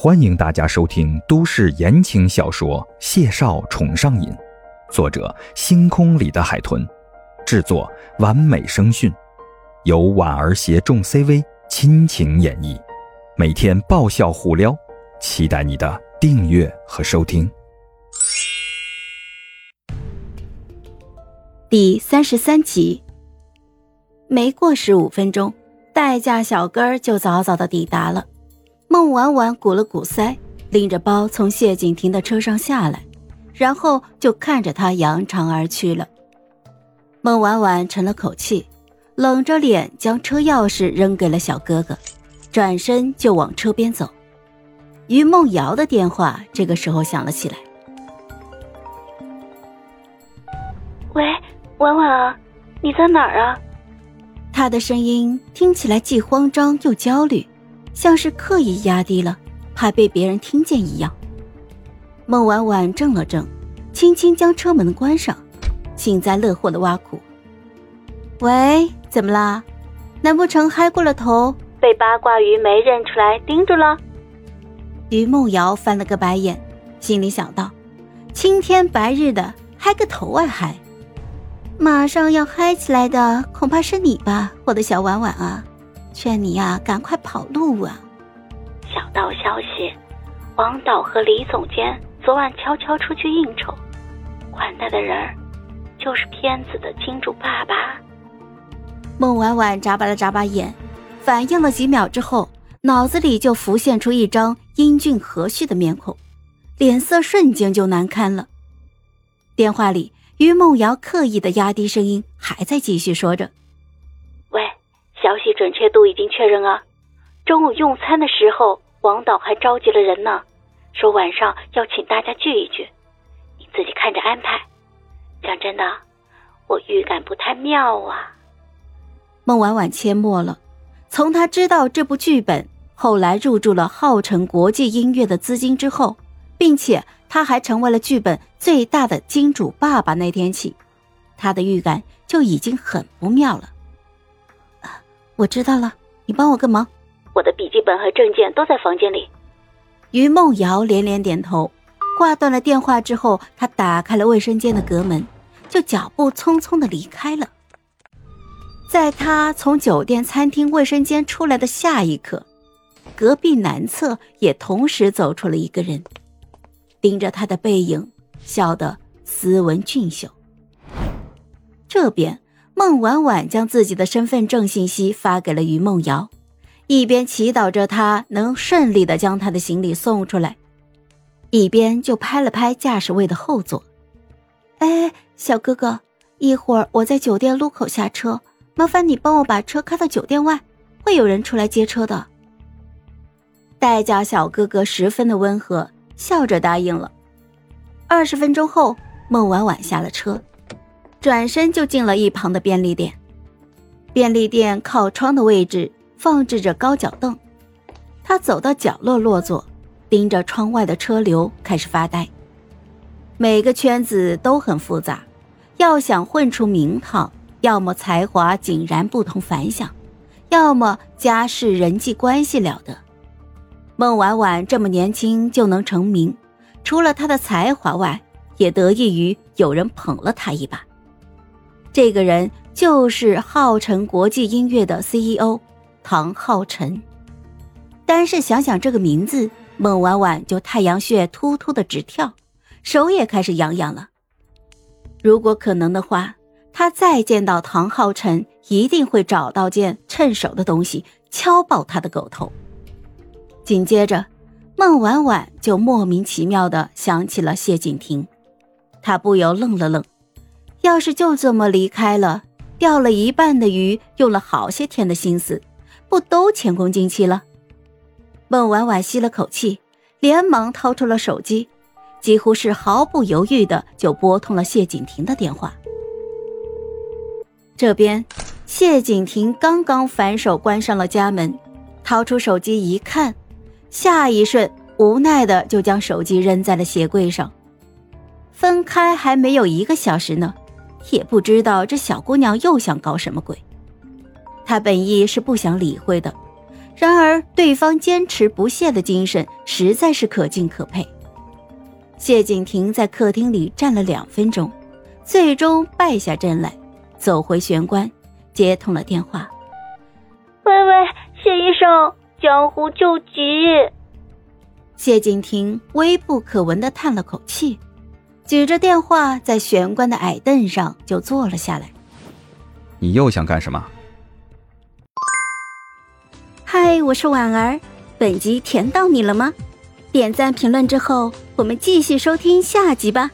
欢迎大家收听都市言情小说《谢少宠上瘾》，作者：星空里的海豚，制作：完美声讯，由婉儿携众 CV 亲情演绎，每天爆笑互撩，期待你的订阅和收听。第三十三集，没过十五分钟，代驾小哥儿就早早的抵达了。孟婉婉鼓了鼓腮，拎着包从谢景亭的车上下来，然后就看着他扬长而去了。孟婉婉沉了口气，冷着脸将车钥匙扔给了小哥哥，转身就往车边走。于梦瑶的电话这个时候响了起来：“喂，婉婉啊，你在哪儿啊？”他的声音听起来既慌张又焦虑。像是刻意压低了，怕被别人听见一样。孟婉婉怔了怔，轻轻将车门关上，幸灾乐祸的挖苦：“喂，怎么啦？难不成嗨过了头，被八卦鱼没认出来盯住了？”于梦瑶翻了个白眼，心里想到：“青天白日的，嗨个头啊嗨！马上要嗨起来的，恐怕是你吧，我的小婉婉啊。”劝你呀，赶快跑路啊！小道消息，王导和李总监昨晚悄悄出去应酬，款待的人就是片子的金主爸爸。孟婉婉眨巴了眨巴眼，反应了几秒之后，脑子里就浮现出一张英俊和煦的面孔，脸色瞬间就难堪了。电话里，于梦瑶刻意的压低声音，还在继续说着。消息准确度已经确认啊！中午用餐的时候，王导还召集了人呢，说晚上要请大家聚一聚，你自己看着安排。讲真的，我预感不太妙啊。孟婉婉切默了。从他知道这部剧本后来入驻了浩辰国际音乐的资金之后，并且他还成为了剧本最大的金主爸爸那天起，他的预感就已经很不妙了。我知道了，你帮我个忙。我的笔记本和证件都在房间里。于梦瑶连连点头，挂断了电话之后，她打开了卫生间的隔门，就脚步匆匆的离开了。在她从酒店餐厅卫生间出来的下一刻，隔壁男厕也同时走出了一个人，盯着他的背影，笑得斯文俊秀。这边。孟婉婉将自己的身份证信息发给了于梦瑶，一边祈祷着他能顺利的将他的行李送出来，一边就拍了拍驾驶位的后座。哎，小哥哥，一会儿我在酒店路口下车，麻烦你帮我把车开到酒店外，会有人出来接车的。代驾小哥哥十分的温和，笑着答应了。二十分钟后，孟婉婉下了车。转身就进了一旁的便利店，便利店靠窗的位置放置着高脚凳，他走到角落落座，盯着窗外的车流开始发呆。每个圈子都很复杂，要想混出名堂，要么才华井然不同凡响，要么家世人际关系了得。孟婉婉这么年轻就能成名，除了她的才华外，也得益于有人捧了她一把。这个人就是浩辰国际音乐的 CEO 唐浩辰。单是想想这个名字，孟婉婉就太阳穴突突的直跳，手也开始痒痒了。如果可能的话，他再见到唐浩辰，一定会找到件趁手的东西敲爆他的狗头。紧接着，孟婉婉就莫名其妙的想起了谢景亭，她不由愣了愣。要是就这么离开了，钓了一半的鱼，用了好些天的心思，不都前功尽弃了？孟婉婉吸了口气，连忙掏出了手机，几乎是毫不犹豫的就拨通了谢景亭的电话。这边，谢景亭刚刚反手关上了家门，掏出手机一看，下一瞬无奈的就将手机扔在了鞋柜上。分开还没有一个小时呢。也不知道这小姑娘又想搞什么鬼。他本意是不想理会的，然而对方坚持不懈的精神实在是可敬可佩。谢景亭在客厅里站了两分钟，最终败下阵来，走回玄关，接通了电话。喂喂，谢医生，江湖救急！谢景亭微不可闻的叹了口气，举着电话在玄关的矮凳上就坐了下来。你又想干什么？嗨，我是婉儿，本集甜到你了吗？点赞评论之后，我们继续收听下集吧。